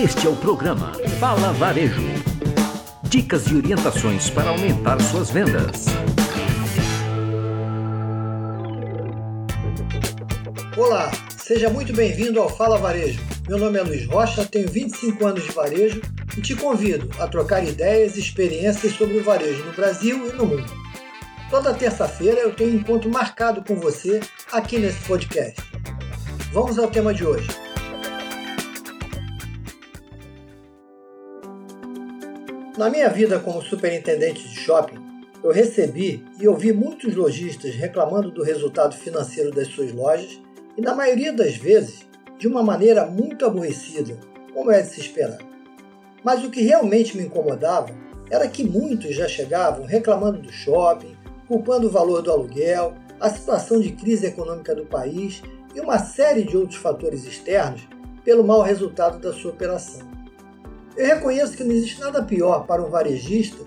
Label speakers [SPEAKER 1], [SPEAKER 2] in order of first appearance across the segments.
[SPEAKER 1] Este é o programa Fala Varejo. Dicas e orientações para aumentar suas vendas.
[SPEAKER 2] Olá, seja muito bem-vindo ao Fala Varejo. Meu nome é Luiz Rocha, tenho 25 anos de varejo e te convido a trocar ideias e experiências sobre o varejo no Brasil e no mundo. Toda terça-feira eu tenho um encontro marcado com você aqui nesse podcast. Vamos ao tema de hoje. Na minha vida como superintendente de shopping, eu recebi e ouvi muitos lojistas reclamando do resultado financeiro das suas lojas e, na maioria das vezes, de uma maneira muito aborrecida, como é de se esperar. Mas o que realmente me incomodava era que muitos já chegavam reclamando do shopping, culpando o valor do aluguel, a situação de crise econômica do país e uma série de outros fatores externos pelo mau resultado da sua operação. Eu reconheço que não existe nada pior para um varejista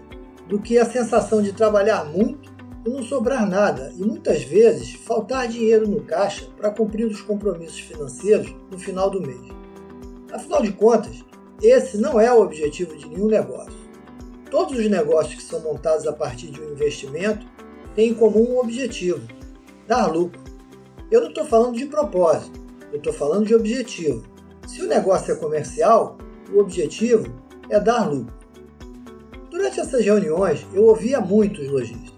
[SPEAKER 2] do que a sensação de trabalhar muito e não sobrar nada, e muitas vezes faltar dinheiro no caixa para cumprir os compromissos financeiros no final do mês. Afinal de contas, esse não é o objetivo de nenhum negócio. Todos os negócios que são montados a partir de um investimento têm em comum um objetivo: dar lucro. Eu não estou falando de propósito, eu estou falando de objetivo. Se o negócio é comercial, o objetivo é dar lucro. Durante essas reuniões, eu ouvia muitos lojistas.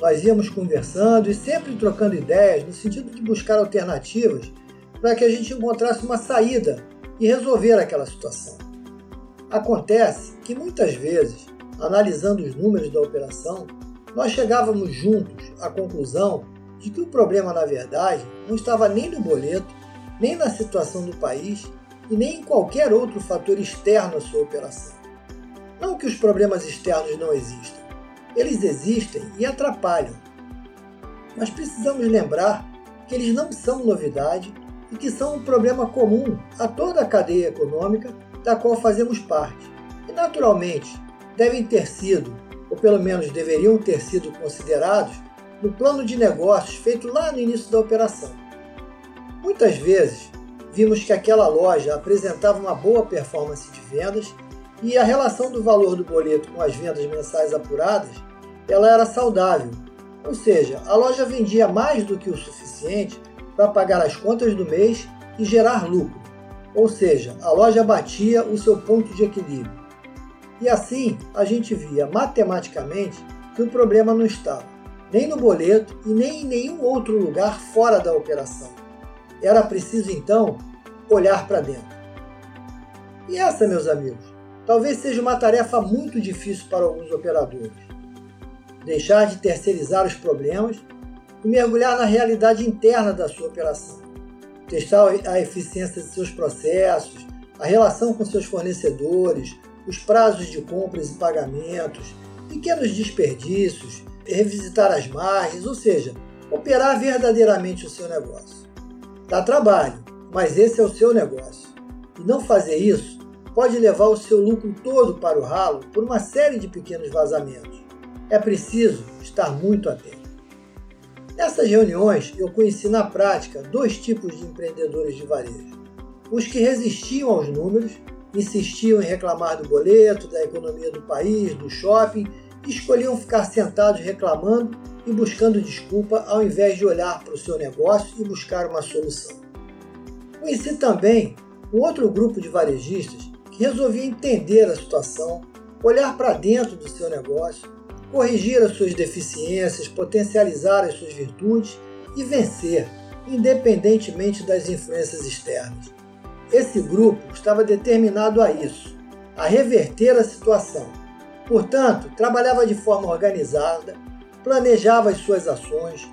[SPEAKER 2] Nós íamos conversando e sempre trocando ideias no sentido de buscar alternativas para que a gente encontrasse uma saída e resolver aquela situação. Acontece que muitas vezes, analisando os números da operação, nós chegávamos juntos à conclusão de que o problema, na verdade, não estava nem no boleto, nem na situação do país e nem em qualquer outro fator externo à sua operação. Não que os problemas externos não existam, eles existem e atrapalham. Mas precisamos lembrar que eles não são novidade e que são um problema comum a toda a cadeia econômica da qual fazemos parte. E, naturalmente, devem ter sido, ou pelo menos deveriam ter sido considerados, no plano de negócios feito lá no início da operação. Muitas vezes, vimos que aquela loja apresentava uma boa performance de vendas e a relação do valor do boleto com as vendas mensais apuradas, ela era saudável. Ou seja, a loja vendia mais do que o suficiente para pagar as contas do mês e gerar lucro. Ou seja, a loja batia o seu ponto de equilíbrio. E assim, a gente via matematicamente que o problema não estava nem no boleto e nem em nenhum outro lugar fora da operação. Era preciso então olhar para dentro. E essa, meus amigos, talvez seja uma tarefa muito difícil para alguns operadores. Deixar de terceirizar os problemas e mergulhar na realidade interna da sua operação. Testar a eficiência de seus processos, a relação com seus fornecedores, os prazos de compras e pagamentos, pequenos desperdícios, revisitar as margens, ou seja, operar verdadeiramente o seu negócio. Dá trabalho, mas esse é o seu negócio. E não fazer isso pode levar o seu lucro todo para o ralo por uma série de pequenos vazamentos. É preciso estar muito atento. Nessas reuniões, eu conheci na prática dois tipos de empreendedores de varejo: os que resistiam aos números, insistiam em reclamar do boleto, da economia do país, do shopping e escolhiam ficar sentados reclamando e buscando desculpa ao invés de olhar para o seu negócio e buscar uma solução. Conheci também um outro grupo de varejistas que resolvia entender a situação, olhar para dentro do seu negócio, corrigir as suas deficiências, potencializar as suas virtudes e vencer, independentemente das influências externas. Esse grupo estava determinado a isso, a reverter a situação. Portanto, trabalhava de forma organizada, planejava as suas ações,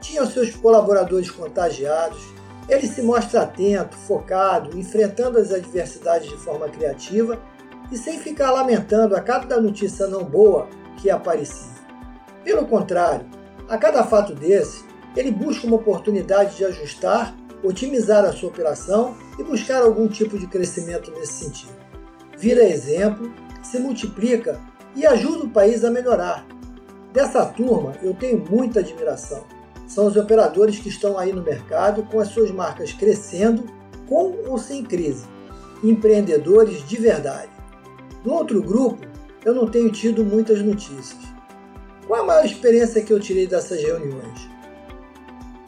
[SPEAKER 2] tinha os seus colaboradores contagiados, ele se mostra atento, focado, enfrentando as adversidades de forma criativa e sem ficar lamentando a cada notícia não boa que aparecia. Pelo contrário, a cada fato desse, ele busca uma oportunidade de ajustar, otimizar a sua operação e buscar algum tipo de crescimento nesse sentido. Vira exemplo, se multiplica e ajuda o país a melhorar. Dessa turma eu tenho muita admiração são os operadores que estão aí no mercado com as suas marcas crescendo, com ou sem crise. empreendedores de verdade. No outro grupo, eu não tenho tido muitas notícias. Qual a maior experiência que eu tirei dessas reuniões?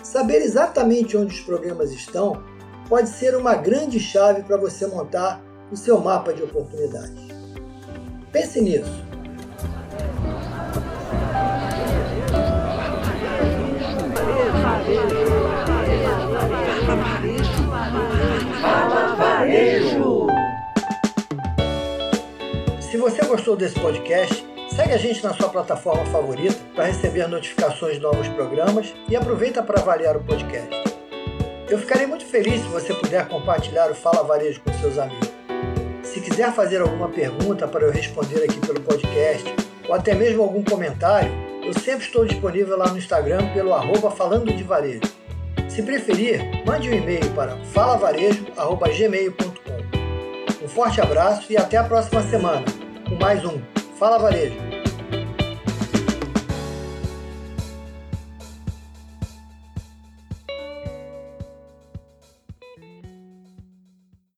[SPEAKER 2] Saber exatamente onde os problemas estão pode ser uma grande chave para você montar o seu mapa de oportunidades. Pense nisso. Gostou desse podcast, segue a gente na sua plataforma favorita para receber notificações de novos programas e aproveita para avaliar o podcast. Eu ficarei muito feliz se você puder compartilhar o Fala Varejo com seus amigos. Se quiser fazer alguma pergunta para eu responder aqui pelo podcast, ou até mesmo algum comentário, eu sempre estou disponível lá no Instagram pelo arroba falando de varejo. Se preferir, mande um e-mail para falavarejo.gmail.com. Um forte abraço e até a próxima semana com mais um Fala Varejo.